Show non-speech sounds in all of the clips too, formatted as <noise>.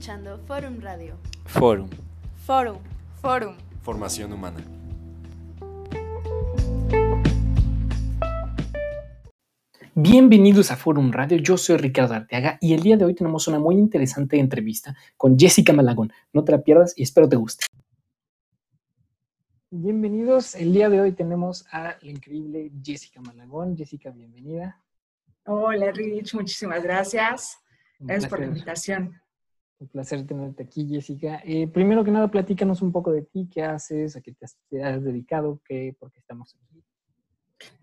escuchando Forum Radio. Forum. Forum. Forum. Formación humana. Bienvenidos a Forum Radio, yo soy Ricardo Arteaga y el día de hoy tenemos una muy interesante entrevista con Jessica Malagón. No te la pierdas y espero te guste. Bienvenidos, el día de hoy tenemos a la increíble Jessica Malagón. Jessica, bienvenida. Hola Rich, muchísimas gracias. Gracias por la invitación. Un placer tenerte aquí, Jessica. Eh, primero que nada, platícanos un poco de ti, qué haces, a qué te has, dedicado, qué, por qué estamos aquí.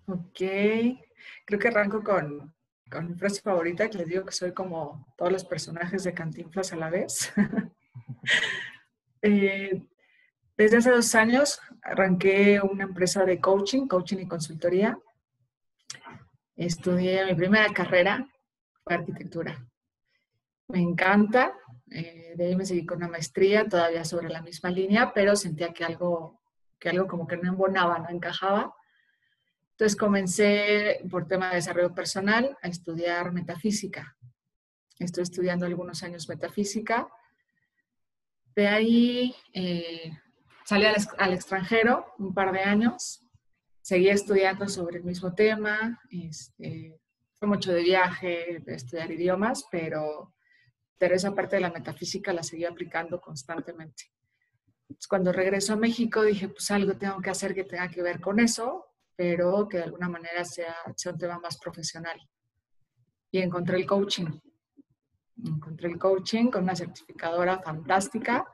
Ok, creo que arranco con, con mi frase favorita, que les digo que soy como todos los personajes de Cantinflas a la vez. <laughs> Eh, desde hace dos años arranqué una empresa de coaching, coaching y consultoría. Estudié mi primera carrera, arquitectura. Me encanta, eh, de ahí me seguí con una maestría, todavía sobre la misma línea, pero sentía que algo, que algo como que no embonaba, no encajaba. Entonces comencé por tema de desarrollo personal a estudiar metafísica. Estoy estudiando algunos años metafísica. De ahí eh, salí al, al extranjero un par de años. Seguí estudiando sobre el mismo tema. Este, fue mucho de viaje, de estudiar idiomas, pero, pero esa parte de la metafísica la seguí aplicando constantemente. Entonces, cuando regreso a México dije, pues algo tengo que hacer que tenga que ver con eso, pero que de alguna manera sea, sea un tema más profesional. Y encontré el coaching. Encontré el coaching con una certificadora fantástica.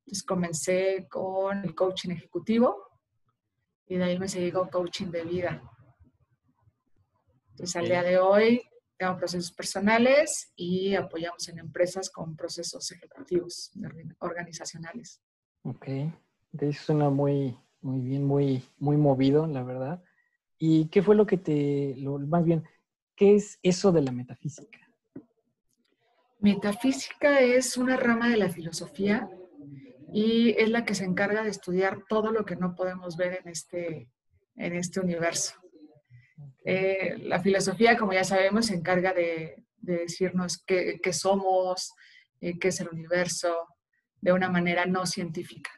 Entonces comencé con el coaching ejecutivo y de ahí me seguí con coaching de vida. Entonces al día de hoy tengo procesos personales y apoyamos en empresas con procesos ejecutivos organ- organizacionales. Ok, de eso suena muy, muy bien, muy, muy movido, la verdad. ¿Y qué fue lo que te, lo, más bien, qué es eso de la metafísica? Metafísica es una rama de la filosofía y es la que se encarga de estudiar todo lo que no podemos ver en este, en este universo. Eh, la filosofía, como ya sabemos, se encarga de, de decirnos qué, qué somos, eh, qué es el universo, de una manera no científica.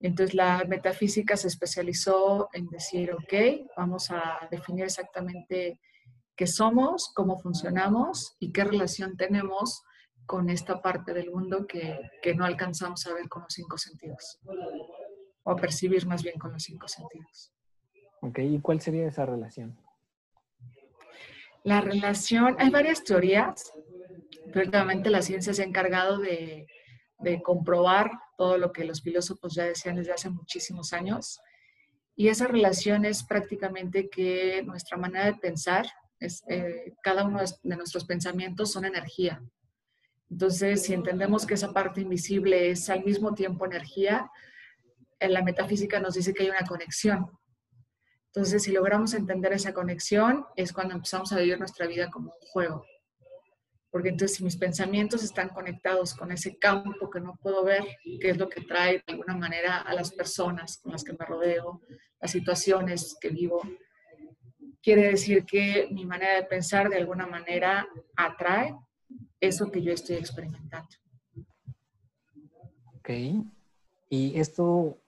Entonces la metafísica se especializó en decir, ok, vamos a definir exactamente qué somos, cómo funcionamos y qué relación tenemos con esta parte del mundo que, que no alcanzamos a ver con los cinco sentidos, o a percibir más bien con los cinco sentidos. Ok, ¿y cuál sería esa relación? La relación, hay varias teorías, pero últimamente la ciencia se ha encargado de, de comprobar todo lo que los filósofos ya decían desde hace muchísimos años. Y esa relación es prácticamente que nuestra manera de pensar, es, eh, cada uno de nuestros pensamientos son energía. Entonces, si entendemos que esa parte invisible es al mismo tiempo energía, en la metafísica nos dice que hay una conexión. Entonces, si logramos entender esa conexión, es cuando empezamos a vivir nuestra vida como un juego. Porque entonces, si mis pensamientos están conectados con ese campo que no puedo ver, que es lo que trae de alguna manera a las personas con las que me rodeo, las situaciones que vivo, quiere decir que mi manera de pensar de alguna manera atrae eso que yo estoy experimentando. Ok, y esto,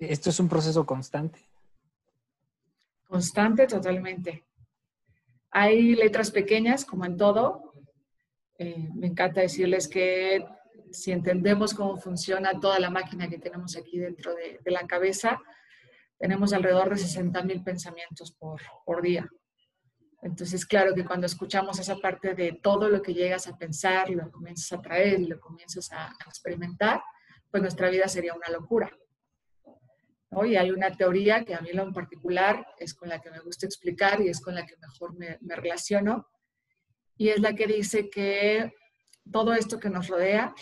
esto es un proceso constante. Constante totalmente. Hay letras pequeñas, como en todo. Eh, me encanta decirles que si entendemos cómo funciona toda la máquina que tenemos aquí dentro de, la cabeza, tenemos alrededor de 60 mil pensamientos por, por día. Entonces, claro que cuando escuchamos esa parte de todo lo que llegas a pensar, lo comienzas a traer lo comienzas a experimentar, pues nuestra vida sería una locura. ¿No? Y hay una teoría que a mí en particular es con la que me gusta explicar y es con la que mejor me, relaciono, y es la que dice que todo esto que nos rodea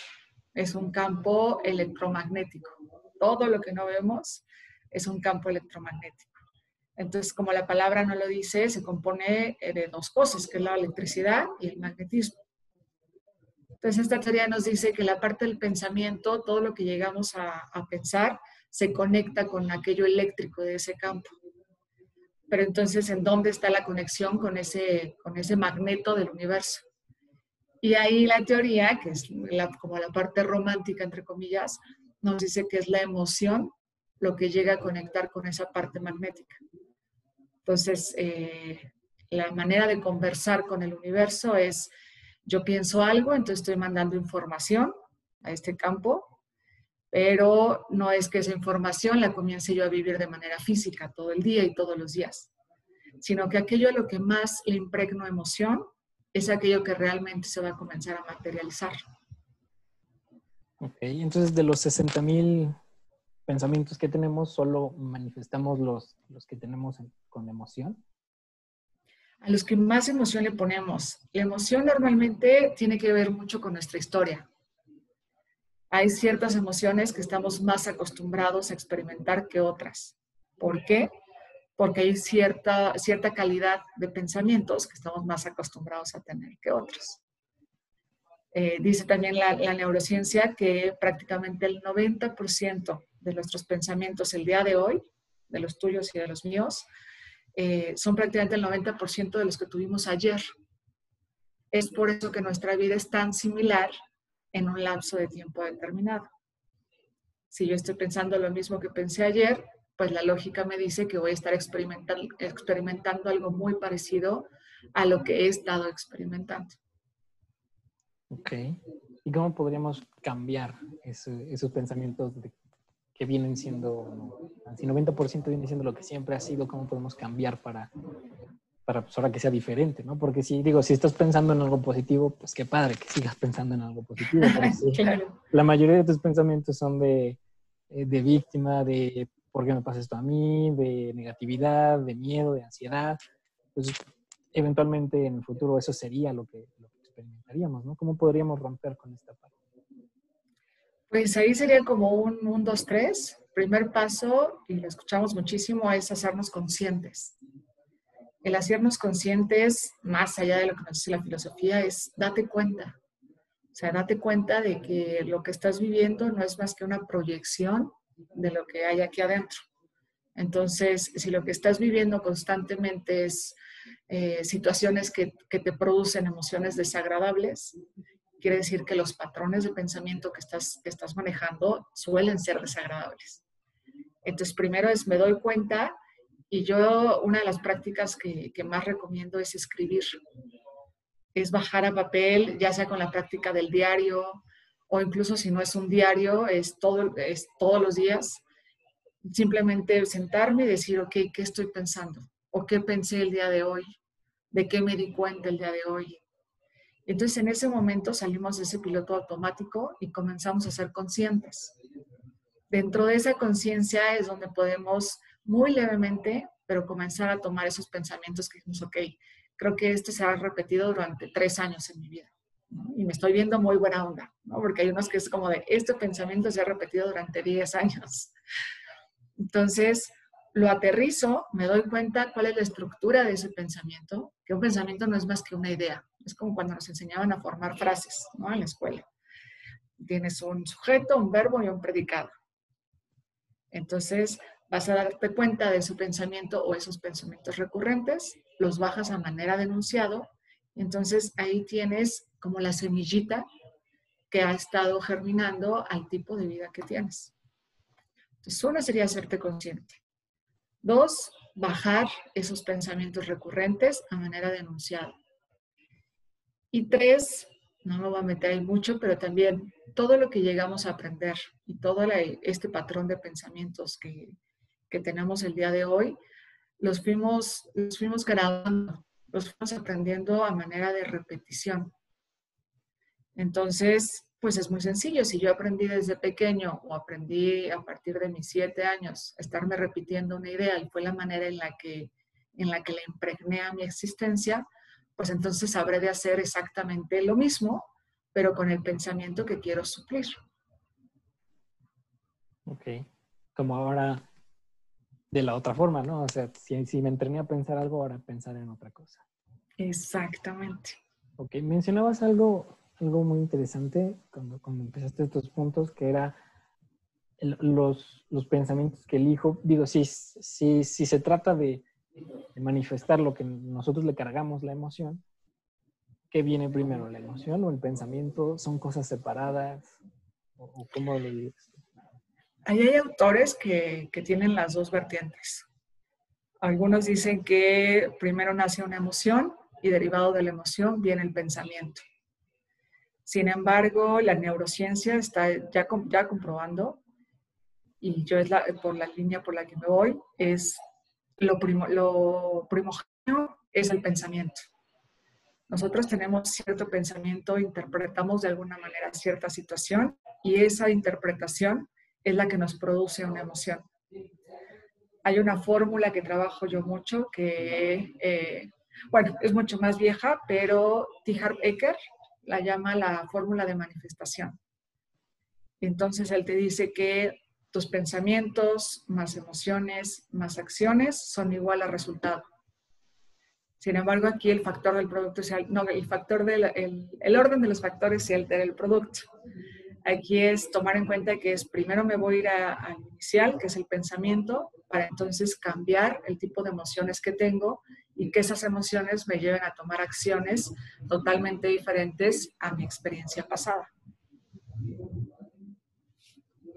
es un campo electromagnético. Todo lo que no vemos es un campo electromagnético. Entonces, como la palabra no lo dice, se compone de dos cosas, que es la electricidad y el magnetismo. Entonces, esta teoría nos dice que la parte del pensamiento, todo lo que llegamos a pensar, se conecta con aquello eléctrico de ese campo. Pero entonces, ¿en dónde está la conexión con ese, con ese magneto del universo? Y ahí la teoría, que es como la parte romántica, entre comillas, nos dice que es la emoción lo que llega a conectar con esa parte magnética. Entonces, eh, la manera de conversar con el universo es, yo pienso algo, entonces estoy mandando información a este campo, pero no es que esa información la comience yo a vivir de manera física todo el día y todos los días, sino que aquello a lo que más le impregno emoción es aquello que realmente se va a comenzar a materializar. Ok, entonces de los 60 mil pensamientos que tenemos, solo manifestamos los, los que tenemos con emoción. A los que más emoción le ponemos. La emoción normalmente tiene que ver mucho con nuestra historia. Hay ciertas emociones que estamos más acostumbrados a experimentar que otras. ¿Por qué? Porque hay cierta, cierta calidad de pensamientos que estamos más acostumbrados a tener que otros. Eh, dice también la, neurociencia que prácticamente el 90% de nuestros pensamientos el día de hoy, de los tuyos y de los míos, eh, son prácticamente el 90% de los que tuvimos ayer. Es por eso que nuestra vida es tan similar en un lapso de tiempo determinado. Si yo estoy pensando lo mismo que pensé ayer, pues la lógica me dice que voy a estar experimentando, algo muy parecido a lo que he estado experimentando. Ok. ¿Y cómo podríamos cambiar esos pensamientos que vienen siendo, si 90% viene siendo lo que siempre ha sido, cómo podemos cambiar para, para pues, ahora que sea diferente, ¿no? Porque si digo, si estás pensando en algo positivo, pues qué padre que sigas pensando en algo positivo. <laughs> La mayoría de tus pensamientos son de, eh, de víctima, de por qué me pasa esto a mí, de negatividad, de miedo, de ansiedad. Pues eventualmente en el futuro eso sería lo que, lo que experimentaríamos, ¿no? ¿Cómo podríamos romper con esta parte? Pues ahí sería como un 1, 2, 3. Primer paso, y lo escuchamos muchísimo, es hacernos conscientes. El hacernos conscientes, más allá de lo que nos dice la filosofía, es date cuenta. O sea, date cuenta de que lo que estás viviendo no es más que una proyección de lo que hay aquí adentro. Entonces, si lo que estás viviendo constantemente es eh, situaciones que, te producen emociones desagradables, quiere decir que los patrones de pensamiento que estás, que estás manejando suelen ser desagradables. Entonces, primero es me doy cuenta y yo una de las prácticas que, más recomiendo es escribir. Es bajar a papel, ya sea con la práctica del diario o incluso si no es un diario, es, todo, es todos los días. Simplemente sentarme y decir, ok, ¿qué estoy pensando? ¿O qué pensé el día de hoy? ¿De qué me di cuenta el día de hoy? Entonces, en ese momento salimos de ese piloto automático y comenzamos a ser conscientes. Dentro de esa conciencia es donde podemos muy levemente, pero comenzar a tomar esos pensamientos que dijimos, ok, creo que este se ha repetido durante tres años en mi vida. Y me estoy viendo muy buena onda, ¿no? porque hay unos que es como de, este pensamiento se ha repetido durante diez años. Entonces, lo aterrizo, me doy cuenta cuál es la estructura de ese pensamiento, que un pensamiento no es más que una idea. Es como cuando nos enseñaban a formar frases ¿no? en la escuela. Tienes un sujeto, un verbo y un predicado. Entonces, vas a darte cuenta de su pensamiento o esos pensamientos recurrentes, los bajas a manera de enunciado, entonces ahí tienes como la semillita que ha estado germinando al tipo de vida que tienes. Entonces, una sería hacerte consciente. Dos, bajar esos pensamientos recurrentes a manera de enunciado. Y tres, no me voy a meter ahí mucho, pero también todo lo que llegamos a aprender y todo este patrón de pensamientos que, que, tenemos el día de hoy, los fuimos, los fuimos grabando, los fuimos aprendiendo a manera de repetición. Entonces, pues es muy sencillo. Si yo aprendí desde pequeño o aprendí a partir de mis siete años estarme repitiendo una idea y fue la manera en la que, en la que le impregné a mi existencia, pues entonces sabré de hacer exactamente lo mismo, pero con el pensamiento que quiero suplir. Ok. Como ahora de la otra forma, ¿no? O sea, si, si me entrené a pensar algo, ahora pensar en otra cosa. Exactamente. Ok, mencionabas algo algo muy interesante cuando, cuando empezaste estos puntos, que era los, los, pensamientos que elijo. Digo, si, si, si se trata de, manifestar lo que nosotros le cargamos, la emoción, ¿qué viene primero, la emoción o el pensamiento? ¿Son cosas separadas? ¿O, cómo lo dices? Ahí hay autores que, que tienen las dos vertientes. Algunos dicen que primero nace una emoción y derivado de la emoción viene el pensamiento. Sin embargo, la neurociencia está ya, ya comprobando, y yo es la, por la línea por la que me voy, es lo, primo, lo primogénito es el pensamiento. Nosotros tenemos cierto pensamiento, interpretamos de alguna manera cierta situación y esa interpretación es la que nos produce una emoción. Hay una fórmula que trabajo yo mucho que, eh, bueno, es mucho más vieja, pero T. Harv Eker la llama la fórmula de manifestación. Entonces él te dice que tus pensamientos más emociones más acciones son igual al resultado. Sin embargo, aquí el factor del producto no, el factor del el, orden de los factores y el del producto. Aquí es tomar en cuenta que es primero me voy a ir al inicial, que es el pensamiento, para entonces cambiar el tipo de emociones que tengo y que esas emociones me lleven a tomar acciones totalmente diferentes a mi experiencia pasada.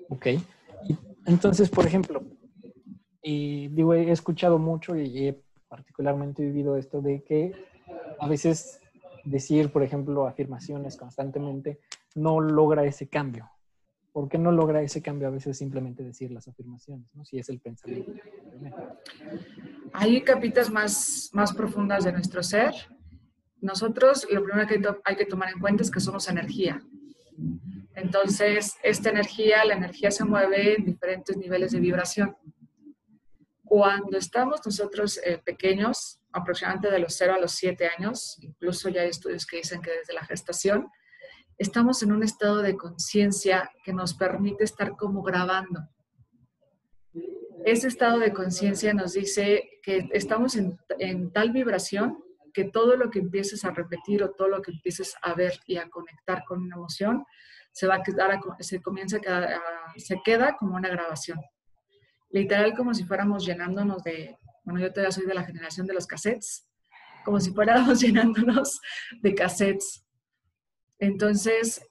Ok. Entonces, por ejemplo, y digo, he escuchado mucho y he particularmente vivido esto de que a veces decir, por ejemplo, afirmaciones constantemente no logra ese cambio. ¿Por qué no logra ese cambio a veces simplemente decir las afirmaciones, ¿no? si es el pensamiento? Hay capitas más, más profundas de nuestro ser. Nosotros lo primero que hay que tomar en cuenta es que somos energía. Entonces, esta energía, la energía se mueve en diferentes niveles de vibración. Cuando estamos nosotros eh, pequeños, aproximadamente de los 0 a los 7 años, incluso ya hay estudios que dicen que desde la gestación, estamos en un estado de conciencia que nos permite estar como grabando. Ese estado de conciencia nos dice que estamos en, tal vibración que todo lo que empieces a repetir o todo lo que empieces a ver y a conectar con una emoción se va a quedar, se comienza a, se queda como una grabación. Literal como si fuéramos llenándonos de, bueno, yo todavía soy de la generación de los cassettes, como si fuéramos <laughs> llenándonos de cassettes. Entonces,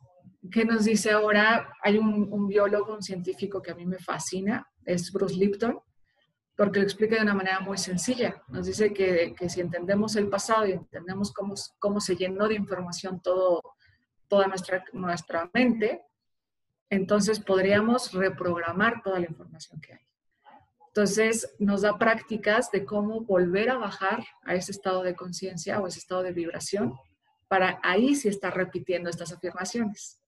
¿qué nos dice ahora? Hay un, biólogo, un científico que a mí me fascina, es Bruce Lipton, porque lo explica de una manera muy sencilla. Nos dice que, si entendemos el pasado y entendemos cómo, se llenó de información toda nuestra, nuestra mente, entonces podríamos reprogramar toda la información que hay. Entonces nos da prácticas de cómo volver a bajar a ese estado de conciencia o ese estado de vibración para ahí sí estar repitiendo estas afirmaciones.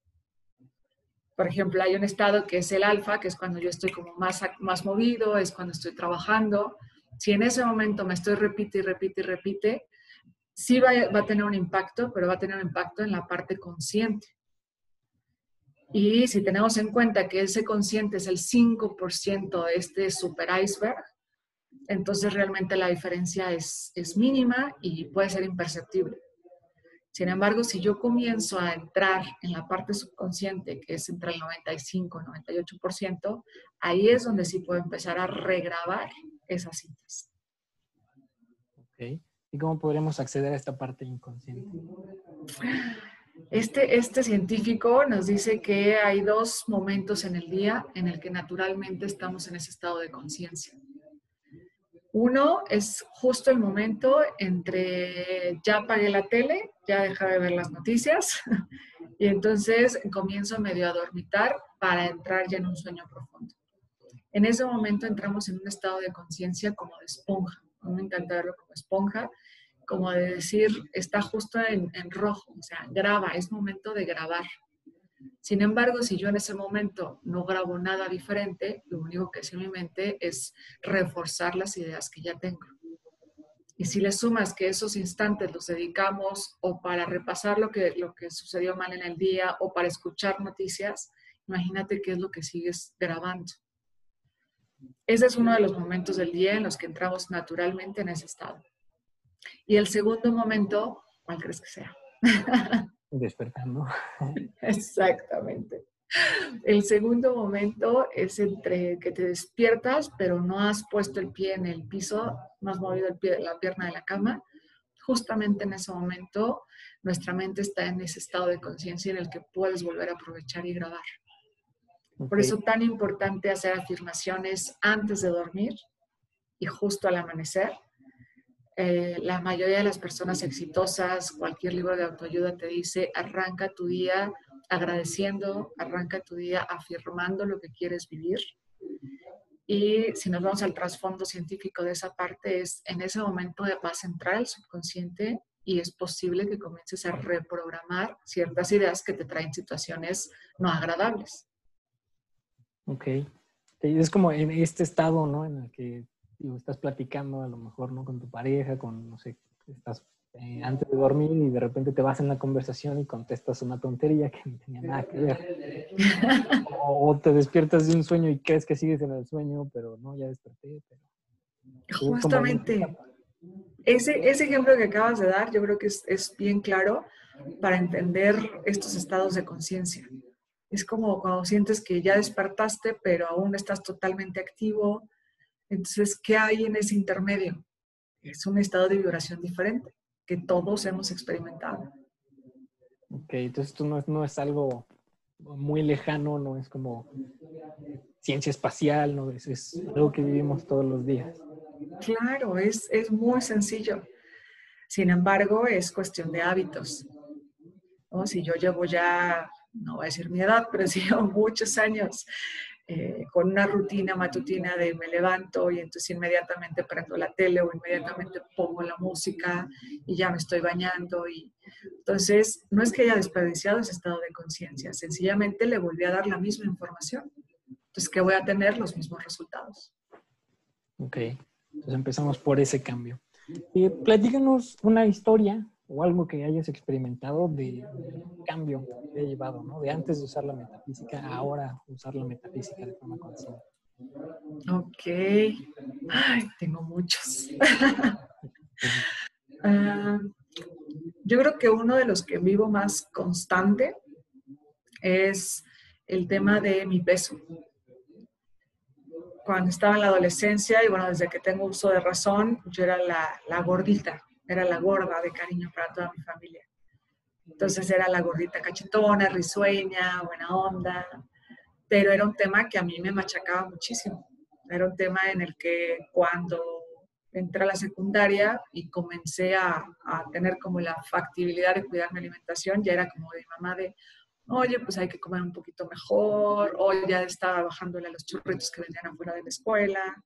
Por ejemplo, hay un estado que es el alfa, que es cuando yo estoy como más, más movido, es cuando estoy trabajando. Si en ese momento me estoy repite y repite y repite, sí va, a tener un impacto, pero va a tener un impacto en la parte consciente. Y si tenemos en cuenta que ese consciente es el 5% de este super iceberg, entonces realmente la diferencia es, es mínima y puede ser imperceptible. Sin embargo, si yo comienzo a entrar en la parte subconsciente, que es entre el 95 y 98%, ahí es donde sí puedo empezar a regrabar esas cintas. Okay. ¿Y cómo podremos acceder a esta parte inconsciente? Este, este científico nos dice que hay dos momentos en el día en el que naturalmente estamos en ese estado de conciencia. Uno es justo el momento entre ya apagué la tele, ya dejé de ver las noticias <laughs> y entonces comienzo medio a dormitar para entrar ya en un sueño profundo. En ese momento entramos en un estado de conciencia como de esponja me encanta verlo como esponja, como de decir, está justo en, rojo, o sea, graba, es momento de grabar. Sin embargo, si yo en ese momento no grabo nada diferente, lo único que hace mi mente es reforzar las ideas que ya tengo. Y si le sumas que esos instantes los dedicamos o para repasar lo que, lo que sucedió mal en el día o para escuchar noticias, imagínate qué es lo que sigues grabando. Ese es uno de los momentos del día en los que entramos naturalmente en ese estado. Y el segundo momento, ¿cuál crees que sea? <laughs> Despertando. <laughs> Exactamente. El segundo momento es entre que te despiertas, pero no has puesto el pie en el piso, no has movido el pie, la pierna de la cama, justamente en ese momento nuestra mente está en ese estado de conciencia en el que puedes volver a aprovechar y grabar. Por eso tan importante hacer afirmaciones antes de dormir y justo al amanecer. Eh, la mayoría de las personas exitosas, cualquier libro de autoayuda te dice, arranca tu día agradeciendo, arranca tu día afirmando lo que quieres vivir. Y si nos vamos al trasfondo científico de esa parte, es en ese momento vas a entrar al subconsciente y es posible que comiences a reprogramar ciertas ideas que te traen situaciones no agradables. Ok. Es como en este estado, ¿no? En el que estás platicando a lo mejor, ¿no? Con tu pareja, con, no sé, estás eh, antes de dormir y de repente te vas en la conversación y contestas una tontería que no tenía nada que ver. <laughs> o, te despiertas de un sueño y crees que sigues en el sueño, pero no, ya desperté. Justamente. Ese, ese ejemplo que acabas de dar, yo creo que es, es bien claro para entender estos estados de conciencia. Es como cuando sientes que ya despertaste, pero aún estás totalmente activo. Entonces, ¿qué hay en ese intermedio? Es un estado de vibración diferente que todos hemos experimentado. Ok, entonces esto no es, no es algo muy lejano, no es como ciencia espacial, no es, es algo que vivimos todos los días. Claro, es, es muy sencillo. Sin embargo, es cuestión de hábitos. Si yo llevo ya no voy a decir mi edad, pero <laughs> sí muchos años eh, con una rutina matutina de me levanto y entonces inmediatamente prendo la tele o inmediatamente pongo la música y ya me estoy bañando. Y entonces no es que haya desperdiciado ese estado de conciencia, sencillamente le volví a dar la misma información. Entonces, que voy a tener los mismos resultados. Ok, entonces empezamos por ese cambio. Y platícanos una historia o algo que hayas experimentado de, cambio que ha llevado, ¿no? De antes de usar la metafísica a ahora usar la metafísica de forma consciente. Ok. Ay, tengo muchos. <laughs> Ah, yo creo que uno de los que vivo más constante es el tema de mi peso. Cuando estaba en la adolescencia, y bueno, desde que tengo uso de razón, yo era la, la gordita era la gorda de cariño para toda mi familia. Entonces era la gordita cachetona, risueña, buena onda, pero era un tema que a mí me machacaba muchísimo. Era un tema en el que cuando entré a la secundaria y comencé a, a tener como la factibilidad de cuidar mi alimentación, ya era como de mamá de, oye, pues hay que comer un poquito mejor, o ya estaba bajándole a los churritos que vendían afuera de la escuela,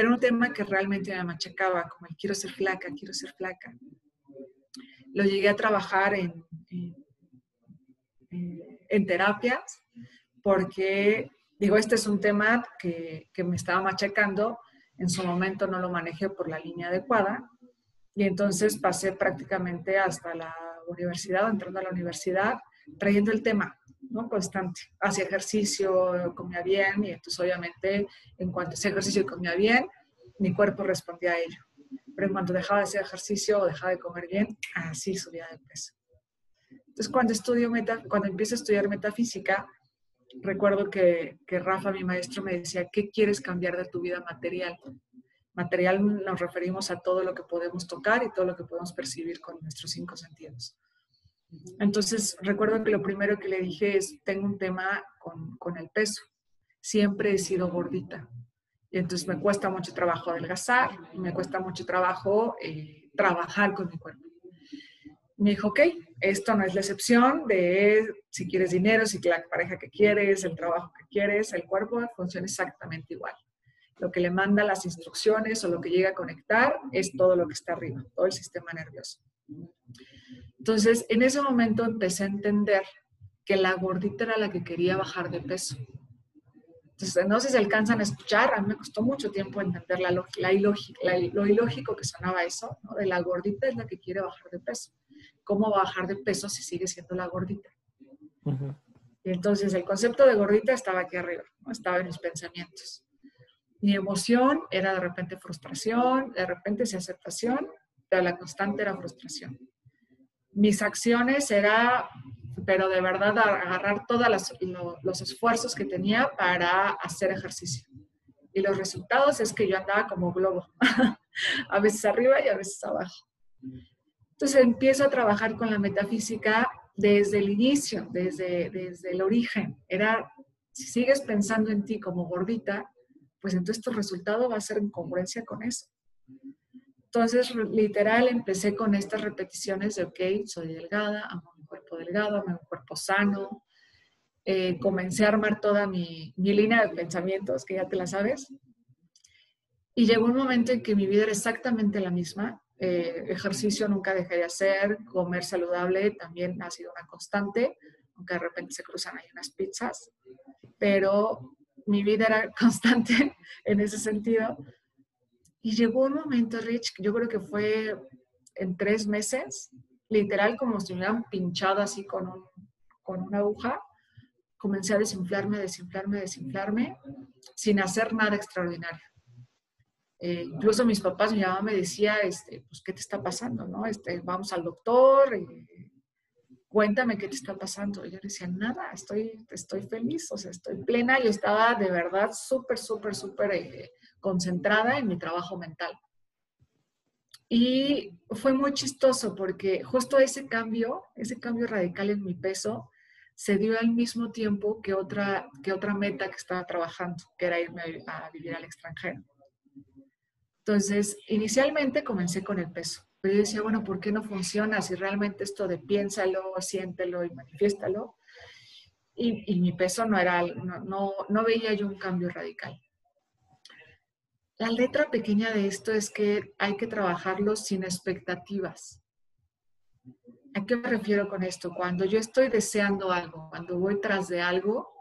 era un tema que realmente me machacaba, como el quiero ser flaca, quiero ser flaca. Lo llegué a trabajar en, en, terapias porque, digo, este es un tema que, que me estaba machacando, en su momento no lo manejé por la línea adecuada y entonces pasé prácticamente hasta la universidad, entrando a la universidad, trayendo el tema, ¿no? Constante. Hacía ejercicio, comía bien y entonces obviamente en cuanto hacía ejercicio y comía bien, mi cuerpo respondía a ello. Pero en cuanto dejaba de hacer ejercicio o dejaba de comer bien, así subía de peso. Entonces cuando, estudio meta, cuando empiezo a estudiar metafísica, recuerdo que, que Rafa, mi maestro, me decía, ¿qué quieres cambiar de tu vida material? Material nos referimos a todo lo que podemos tocar y todo lo que podemos percibir con nuestros cinco sentidos. Entonces, recuerdo que lo primero que le dije es, tengo un tema con, con el peso. Siempre he sido gordita. Y entonces me cuesta mucho trabajo adelgazar y me cuesta mucho trabajo eh, trabajar con mi cuerpo. Me dijo, ok, esto no es la excepción de si quieres dinero, si la pareja que quieres, el trabajo que quieres, el cuerpo funciona exactamente igual. Lo que le manda las instrucciones o lo que llega a conectar es todo lo que está arriba, todo el sistema nervioso. Entonces, en ese momento empecé a entender que la gordita era la que quería bajar de peso. Entonces, no sé si se alcanzan a escuchar, a mí me costó mucho tiempo entender la, la, lo ilógico que sonaba eso, ¿no? de la gordita es la que quiere bajar de peso. ¿Cómo bajar de peso si sigue siendo la gordita? Y entonces el concepto de gordita estaba aquí arriba, ¿no? estaba en mis pensamientos. Mi emoción era de repente frustración, de repente sí aceptación, pero la constante era frustración mis acciones era, pero de verdad, agarrar todos los esfuerzos que tenía para hacer ejercicio. Y los resultados es que yo andaba como globo, <laughs> a veces arriba y a veces abajo. Entonces empiezo a trabajar con la metafísica desde el inicio, desde, desde el origen. Era, si sigues pensando en ti como gordita, pues entonces tu resultado va a ser en congruencia con eso. Entonces, literal, empecé con estas repeticiones de, ok, soy delgada, amo mi cuerpo delgado, amo mi cuerpo sano. Eh, comencé a armar toda mi, mi línea de pensamientos, que ya te la sabes. Y llegó un momento en que mi vida era exactamente la misma. Eh, ejercicio nunca dejé de hacer, comer saludable también ha sido una constante, aunque de repente se cruzan ahí unas pizzas, pero mi vida era <laughs> constante en ese sentido. Y llegó un momento, Rich, yo creo que fue en tres meses, literal como si me hubieran pinchado así con, un, con una aguja, comencé a desinflarme, desinflarme, desinflarme, sin hacer nada extraordinario. Eh, incluso mis papás, mi mamá me decía, este, pues, ¿qué te está pasando? ¿no? Este, vamos al doctor, cuéntame qué te está pasando. Y yo decía, nada, estoy, estoy feliz, o sea, estoy plena. Yo estaba de verdad súper, súper, súper eh, concentrada en mi trabajo mental. Y fue muy chistoso porque justo ese cambio, ese cambio radical en mi peso, se dio al mismo tiempo que otra, que otra meta que estaba trabajando, que era irme a vivir al extranjero. Entonces, inicialmente comencé con el peso, pero yo decía, bueno, ¿por qué no funciona si realmente esto de piénsalo, siéntelo y manifiéstalo? Y, y mi peso no era, no, no, no veía yo un cambio radical. La letra pequeña de esto es que hay que trabajarlo sin expectativas. ¿A qué me refiero con esto? Cuando yo estoy deseando algo, cuando voy tras de algo,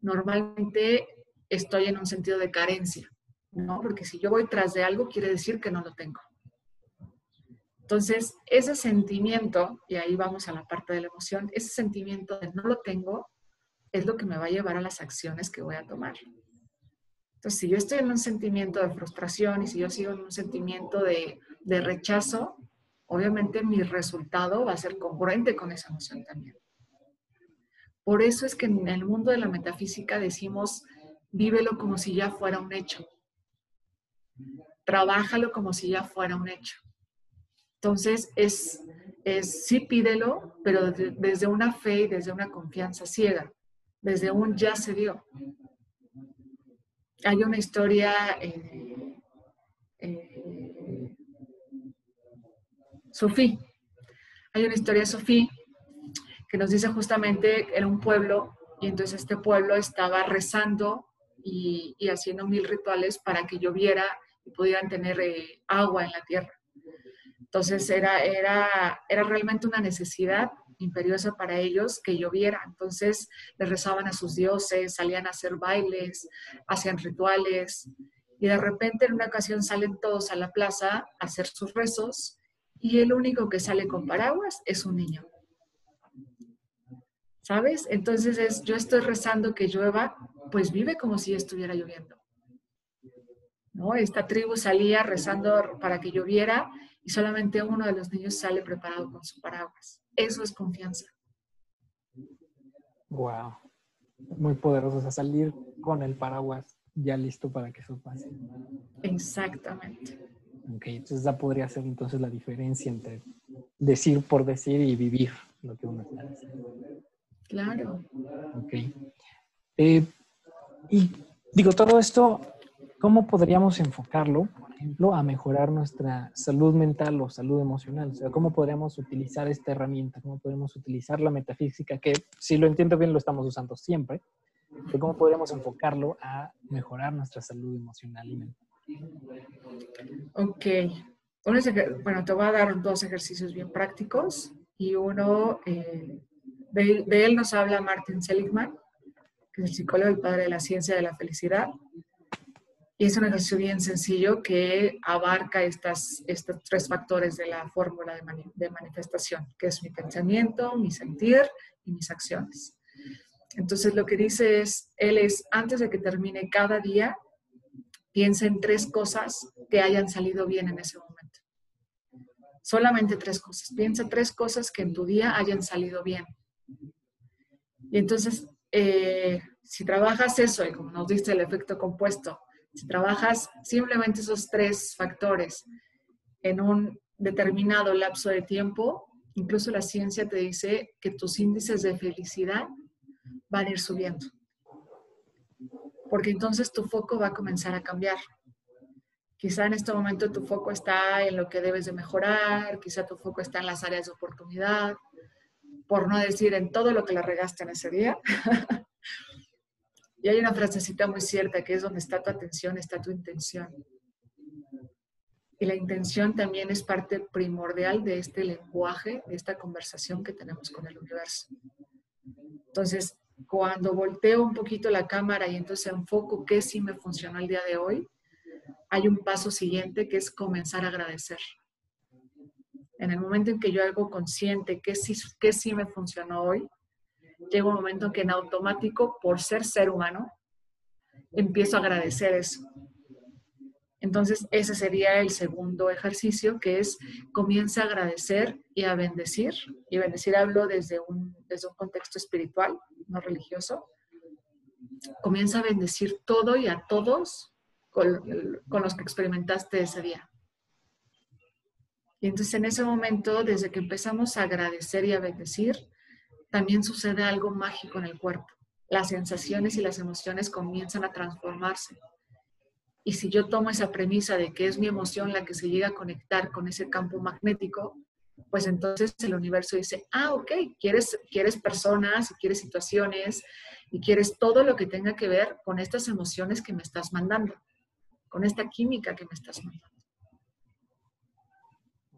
normalmente estoy en un sentido de carencia. ¿no? Porque si yo voy tras de algo, quiere decir que no lo tengo. Entonces, ese sentimiento, y ahí vamos a la parte de la emoción, ese sentimiento de no lo tengo es lo que me va a llevar a las acciones que voy a tomar. Entonces, si yo estoy en un sentimiento de frustración y si yo sigo en un sentimiento de, rechazo, obviamente mi resultado va a ser congruente con esa emoción también. Por eso es que en el mundo de la metafísica decimos, vívelo como si ya fuera un hecho trabájalo como si ya fuera un hecho. Entonces, es, es sí pídelo, pero desde una fe y desde una confianza ciega, desde un ya se dio. Hay una historia, eh, eh, hay una historia, Sofí, que nos dice justamente era un pueblo y entonces este pueblo estaba rezando y, y haciendo mil rituales para que lloviera y pudieran tener eh, agua en la tierra. Entonces era, era, era realmente una necesidad imperiosa para ellos que lloviera. Entonces les rezaban a sus dioses, salían a hacer bailes, hacían rituales y de repente en una ocasión salen todos a la plaza a hacer sus rezos y el único que sale con paraguas es un niño. ¿Sabes? Entonces es, yo estoy rezando que llueva, pues vive como si estuviera lloviendo. Esta tribu salía rezando para que lloviera y solamente uno de los niños sale preparado con su paraguas. Eso es confianza. Wow. Muy poderoso. O sea, salir con el paraguas ya listo para que eso pase. Exactamente. Ok, entonces esa podría ser entonces la diferencia entre decir por decir y vivir lo que uno está diciendo. Claro. Ok. Eh, y digo, todo esto ¿Cómo podríamos enfocarlo, por ejemplo, a mejorar nuestra salud mental o salud emocional? O sea, ¿cómo podríamos utilizar esta herramienta? ¿Cómo podemos utilizar la metafísica? Que si lo entiendo bien, lo estamos usando siempre. ¿cómo podríamos enfocarlo a mejorar nuestra salud emocional y mental? Ok. Bueno, te voy a dar dos ejercicios bien prácticos y uno, eh, de, él nos habla Martin Seligman, que es el psicólogo y padre de la ciencia de la felicidad. Y es un ejercicio bien sencillo que abarca estas, estos tres factores de la fórmula de, de manifestación, que es mi pensamiento, mi sentir y mis acciones. Entonces lo que dice es, él es, antes de que termine cada día, piensa en tres cosas que hayan salido bien en ese momento. Solamente tres cosas. Piensa tres cosas que en tu día hayan salido bien. Y entonces, eh, si trabajas eso, y como nos dice el efecto compuesto, si trabajas simplemente esos tres factores en un determinado lapso de tiempo, incluso la ciencia te dice que tus índices de felicidad van a ir subiendo. Porque entonces tu foco va a comenzar a cambiar. Quizá en este momento tu foco está en lo que debes de mejorar, quizá tu foco está en las áreas de oportunidad, por no decir en todo lo que la regaste en ese día. <laughs> y hay una frasecita muy cierta que es donde está tu atención, está tu intención. Y la intención también es parte primordial de este lenguaje, de esta conversación que tenemos con el universo. Entonces, cuando volteo un poquito la cámara y entonces enfoco qué sí me funcionó el día de hoy, hay un paso siguiente que es comenzar a agradecer. En el momento en que yo hago consciente qué sí, qué sí me funcionó hoy, llega un momento en que en automático, por ser ser humano, empiezo a agradecer eso. Entonces, ese sería el segundo ejercicio, que es comienza a agradecer y a bendecir. Y bendecir hablo desde un, desde un contexto espiritual, no religioso. Comienza a bendecir todo y a todos con, con los que experimentaste ese día. Y entonces en ese momento, desde que empezamos a agradecer y a bendecir, también sucede algo mágico en el cuerpo. Las sensaciones y las emociones comienzan a transformarse. Y si yo tomo esa premisa de que es mi emoción la que se llega a conectar con ese campo magnético, pues entonces el universo dice, ah, ok, quieres, quieres personas, quieres situaciones y quieres todo lo que tenga que ver con estas emociones que me estás mandando, con esta química que me estás mandando.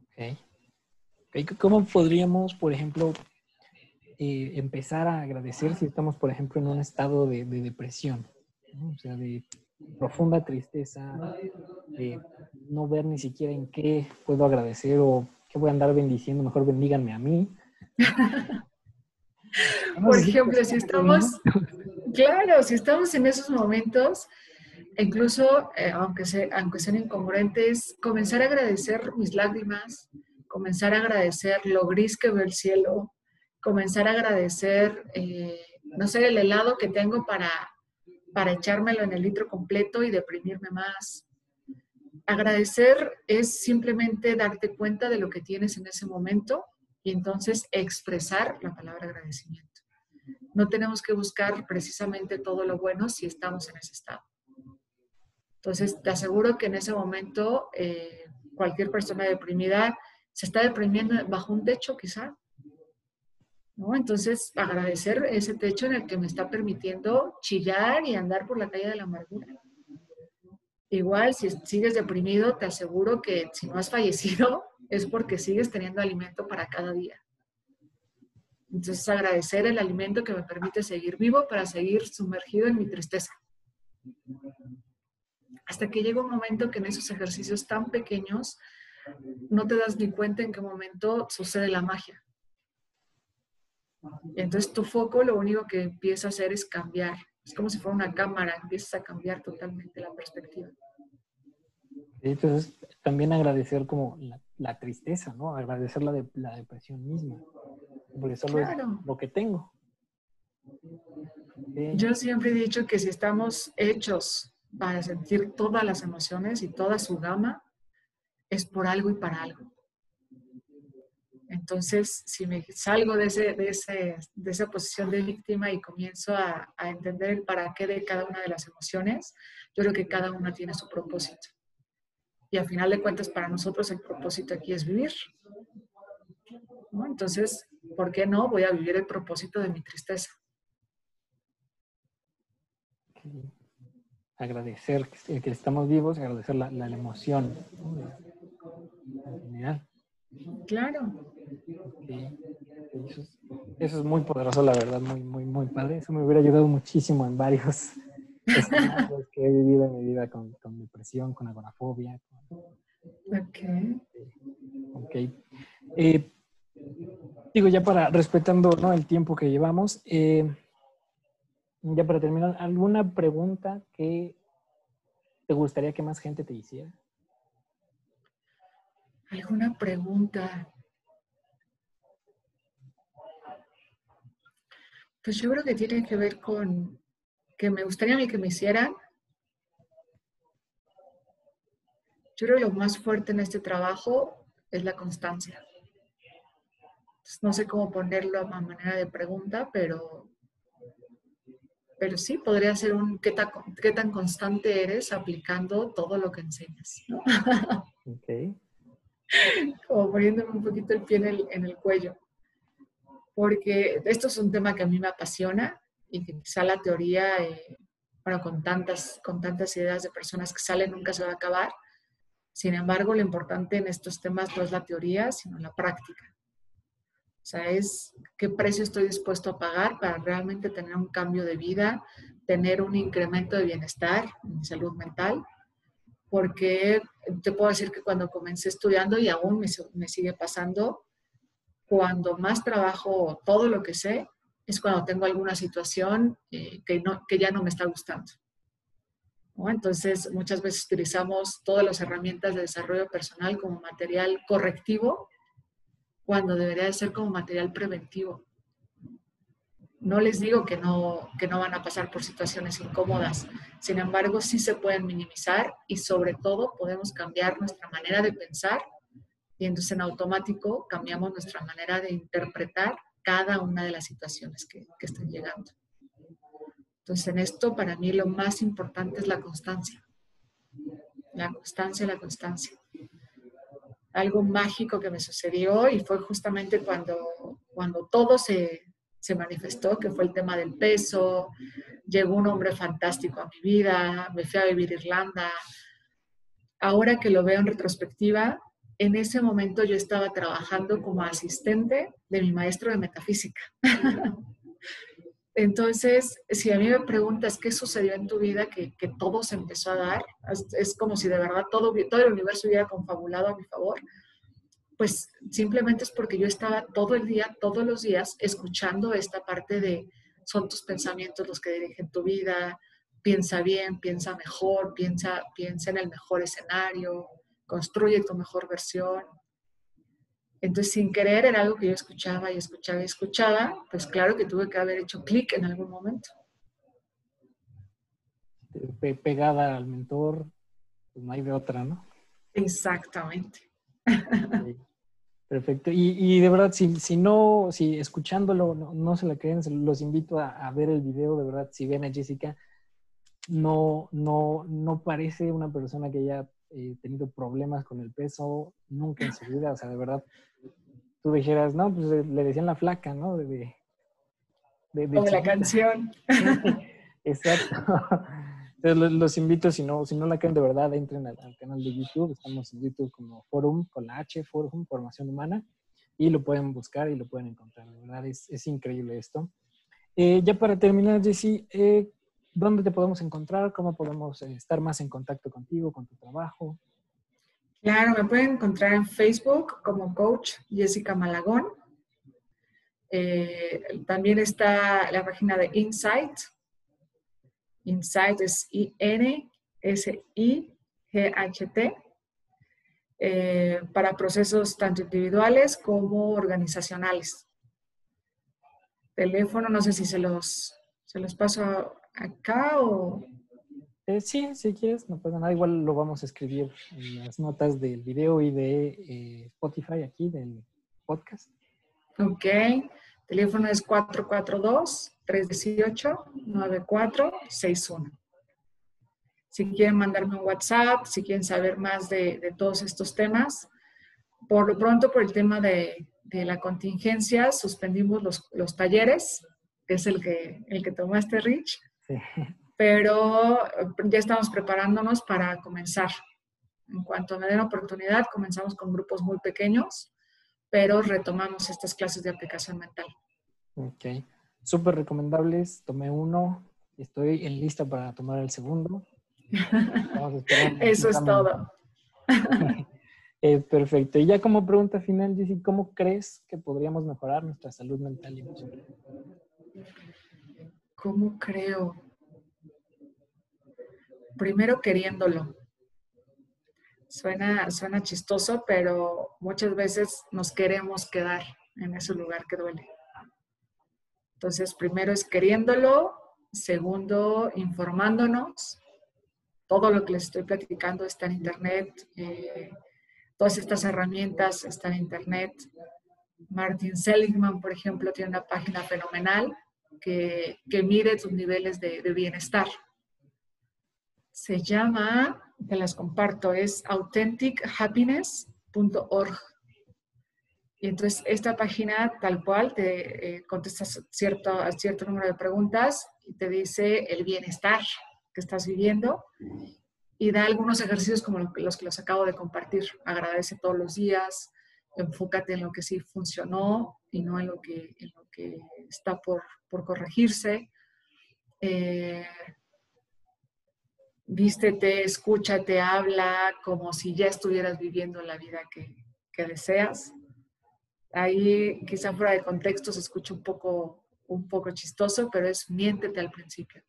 Ok. ¿Cómo podríamos, por ejemplo, eh, empezar a agradecer si estamos, por ejemplo, en un estado de, depresión? O sea, de profunda tristeza, de no ver ni siquiera en qué puedo agradecer o qué voy a andar bendiciendo, mejor bendíganme a mí. <laughs> Por ejemplo, si estamos, <laughs> claro, si estamos en esos momentos, incluso eh, aunque, se, aunque sean incongruentes, comenzar a agradecer mis lágrimas, comenzar a agradecer lo gris que ve el cielo, comenzar a agradecer, eh, no sé, el helado que tengo para, para echármelo en el litro completo y deprimirme más. Agradecer es simplemente darte cuenta de lo que tienes en ese momento y entonces expresar la palabra agradecimiento. No tenemos que buscar precisamente todo lo bueno si estamos en ese estado. Entonces, te aseguro que en ese momento eh, cualquier persona deprimida se está deprimiendo bajo un techo quizá. ¿No? Entonces, agradecer ese techo en el que me está permitiendo chillar y andar por la calle de la amargura. Igual, si sigues deprimido, te aseguro que si no has fallecido <laughs> es porque sigues teniendo alimento para cada día. Entonces, agradecer el alimento que me permite seguir vivo para seguir sumergido en mi tristeza hasta que llega un momento que en esos ejercicios tan pequeños no te das ni cuenta en qué momento sucede la magia. Entonces tu foco lo único que empieza a hacer es cambiar. Es como si fuera una cámara, empiezas a cambiar totalmente la perspectiva. Entonces, también agradecer como la, tristeza, ¿no? Agradecer la, de, la depresión misma. Porque solo es lo que tengo. Yo siempre he dicho que si estamos hechos para sentir todas las emociones y toda su gama, es por algo y para algo. Entonces, si me salgo de, ese, de, ese, de esa posición de víctima y comienzo a, entender el para qué de cada una de las emociones, yo creo que cada una tiene su propósito. Y al final de cuentas, para nosotros el propósito aquí es vivir. Entonces, ¿por qué no voy a vivir el propósito de mi tristeza? agradecer que, estamos vivos, agradecer la, la, emoción Claro. Eso, es, muy poderoso, la verdad, muy, muy, muy padre. Eso me hubiera ayudado muchísimo en varios <laughs> que he vivido en mi vida con, con depresión, con agorafobia. Ok. Ok. Eh, digo, ya para, respetando ¿no? el tiempo que llevamos, eh, ya para terminar, ¿alguna pregunta que te gustaría que más gente te hiciera? ¿Alguna pregunta? Pues yo creo que tiene que ver con que me gustaría a mí que me hicieran. Yo creo que lo más fuerte en este trabajo es la constancia. no sé cómo ponerlo a manera de pregunta, pero, pero sí, podría ser un qué tan, qué tan constante eres aplicando todo lo que enseñas. <laughs> <laughs> Como poniéndome un poquito el pie en el, cuello. Porque esto es un tema que a mí me apasiona y que quizá la teoría, eh, bueno, con tantas, con tantas ideas de personas que salen nunca se va a acabar. Sin embargo, lo importante en estos temas no es la teoría, sino la práctica. O sea, es qué precio estoy dispuesto a pagar para realmente tener un cambio de vida, tener un incremento de bienestar, en salud mental, porque te puedo decir que cuando comencé estudiando y aún me, sigue pasando, cuando más trabajo todo lo que sé, es cuando tengo alguna situación eh, que, ya no me está gustando. Entonces, muchas veces utilizamos todas las herramientas de desarrollo personal como material correctivo cuando debería de ser como material preventivo. No les digo que no van a pasar por situaciones incómodas, sin embargo sí se pueden minimizar y sobre todo podemos cambiar nuestra manera de pensar y entonces en automático cambiamos nuestra manera de interpretar cada una de las situaciones que, que están llegando. Entonces en esto para mí lo más importante es la constancia. La constancia, la constancia algo mágico que me sucedió y fue justamente cuando, cuando todo se, se manifestó, que fue el tema del peso, llegó un hombre fantástico a mi vida, me fui a vivir a Irlanda. Ahora que lo veo en retrospectiva, en ese momento yo estaba trabajando como asistente de mi maestro de metafísica. <laughs> Entonces, si a mí me preguntas qué sucedió en tu vida, que, todo se empezó a dar, es, como si de verdad todo, todo el universo hubiera confabulado a mi favor, pues simplemente es porque yo estaba todo el día, todos los días, escuchando esta parte de son tus pensamientos los que dirigen tu vida, piensa bien, piensa mejor, piensa, piensa en el mejor escenario, construye tu mejor versión. Entonces, sin querer, era algo que yo escuchaba y escuchaba y escuchaba, pues claro que tuve que haber hecho clic en algún momento. Pegada al mentor, pues no hay de otra, ¿no? Exactamente. Perfecto. Y, de verdad, si, si, no, si escuchándolo no, se la creen, los invito a, ver el video, de verdad, si ven a Jessica, no, no, no parece una persona que haya eh, tenido problemas con el peso nunca en su vida, o sea, de verdad, tú dijeras, no, pues eh, le decían la flaca, ¿no? De, de, la canción. <laughs> Exacto. Entonces los, invito, si no, si no la creen de verdad, entren al, canal de YouTube. Estamos en YouTube como Forum, con la H, Forum, Formación Humana, y lo pueden buscar y lo pueden encontrar. De verdad, es, es increíble esto. Eh, ya para terminar, Jessy, eh, ¿dónde te podemos encontrar? ¿Cómo podemos estar más en contacto contigo, con tu trabajo? Claro, me pueden encontrar en Facebook como coach Jessica Malagón. Eh, también está la página de Insight. Insight es I-N-S-I-G-H-T. Eh, para procesos tanto individuales como organizacionales. Teléfono, no sé si se los, se los paso acá o eh, sí, si quieres, no pasa nada. Igual lo vamos a escribir en las notas del video y de eh, Spotify aquí, del podcast. Ok. Teléfono es 442-318-9461. Si quieren mandarme un WhatsApp, si quieren saber más de, todos estos temas, por lo pronto, por el tema de, la contingencia, suspendimos los, los, talleres, que es el que, el que tomaste, Rich. Sí pero ya estamos preparándonos para comenzar. En cuanto me den oportunidad, comenzamos con grupos muy pequeños, pero retomamos estas clases de aplicación mental. Ok, súper recomendables. Tomé uno, estoy en lista para tomar el segundo. <laughs> Eso es todo. <laughs> Eh, perfecto. Y ya como pregunta final, Jessy, ¿cómo crees que podríamos mejorar nuestra salud mental y emocional? ¿Cómo creo? primero queriéndolo. Suena, suena chistoso, pero muchas veces nos queremos quedar en ese lugar que duele. Entonces, primero es queriéndolo, segundo, informándonos. Todo lo que les estoy platicando está en internet. Eh, Todas estas herramientas están en Internet. Martin Seligman, por ejemplo, tiene una página fenomenal que, que mide tus niveles de, de bienestar. Se llama, te las comparto, es authentichappiness.org. Y entonces esta página tal cual te eh, contestas cierto, cierto número de preguntas y te dice el bienestar que estás viviendo y da algunos ejercicios como los que los acabo de compartir. Agradece todos los días, enfócate en lo que sí funcionó y no en lo que, en lo que está por, por corregirse. Eh, vístete, escúchate, habla como si ya estuvieras viviendo la vida que, deseas. Ahí quizá fuera de contexto se escucha un poco, un poco chistoso, pero es miéntete al principio.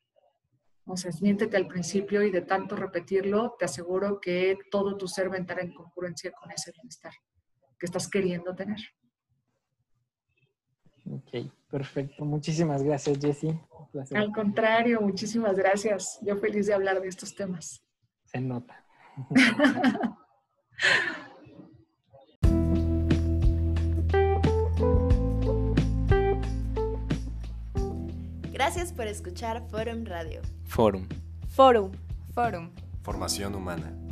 O sea, es miéntete al principio y de tanto repetirlo, te aseguro que todo tu ser va a entrar en concurrencia con ese bienestar que estás queriendo tener. Ok, perfecto. Muchísimas gracias, Jessie. Al contrario, muchísimas gracias. Yo feliz de hablar de estos temas. Se nota. <laughs> Gracias por escuchar Forum Radio. Forum. Forum. Forum. Formación humana.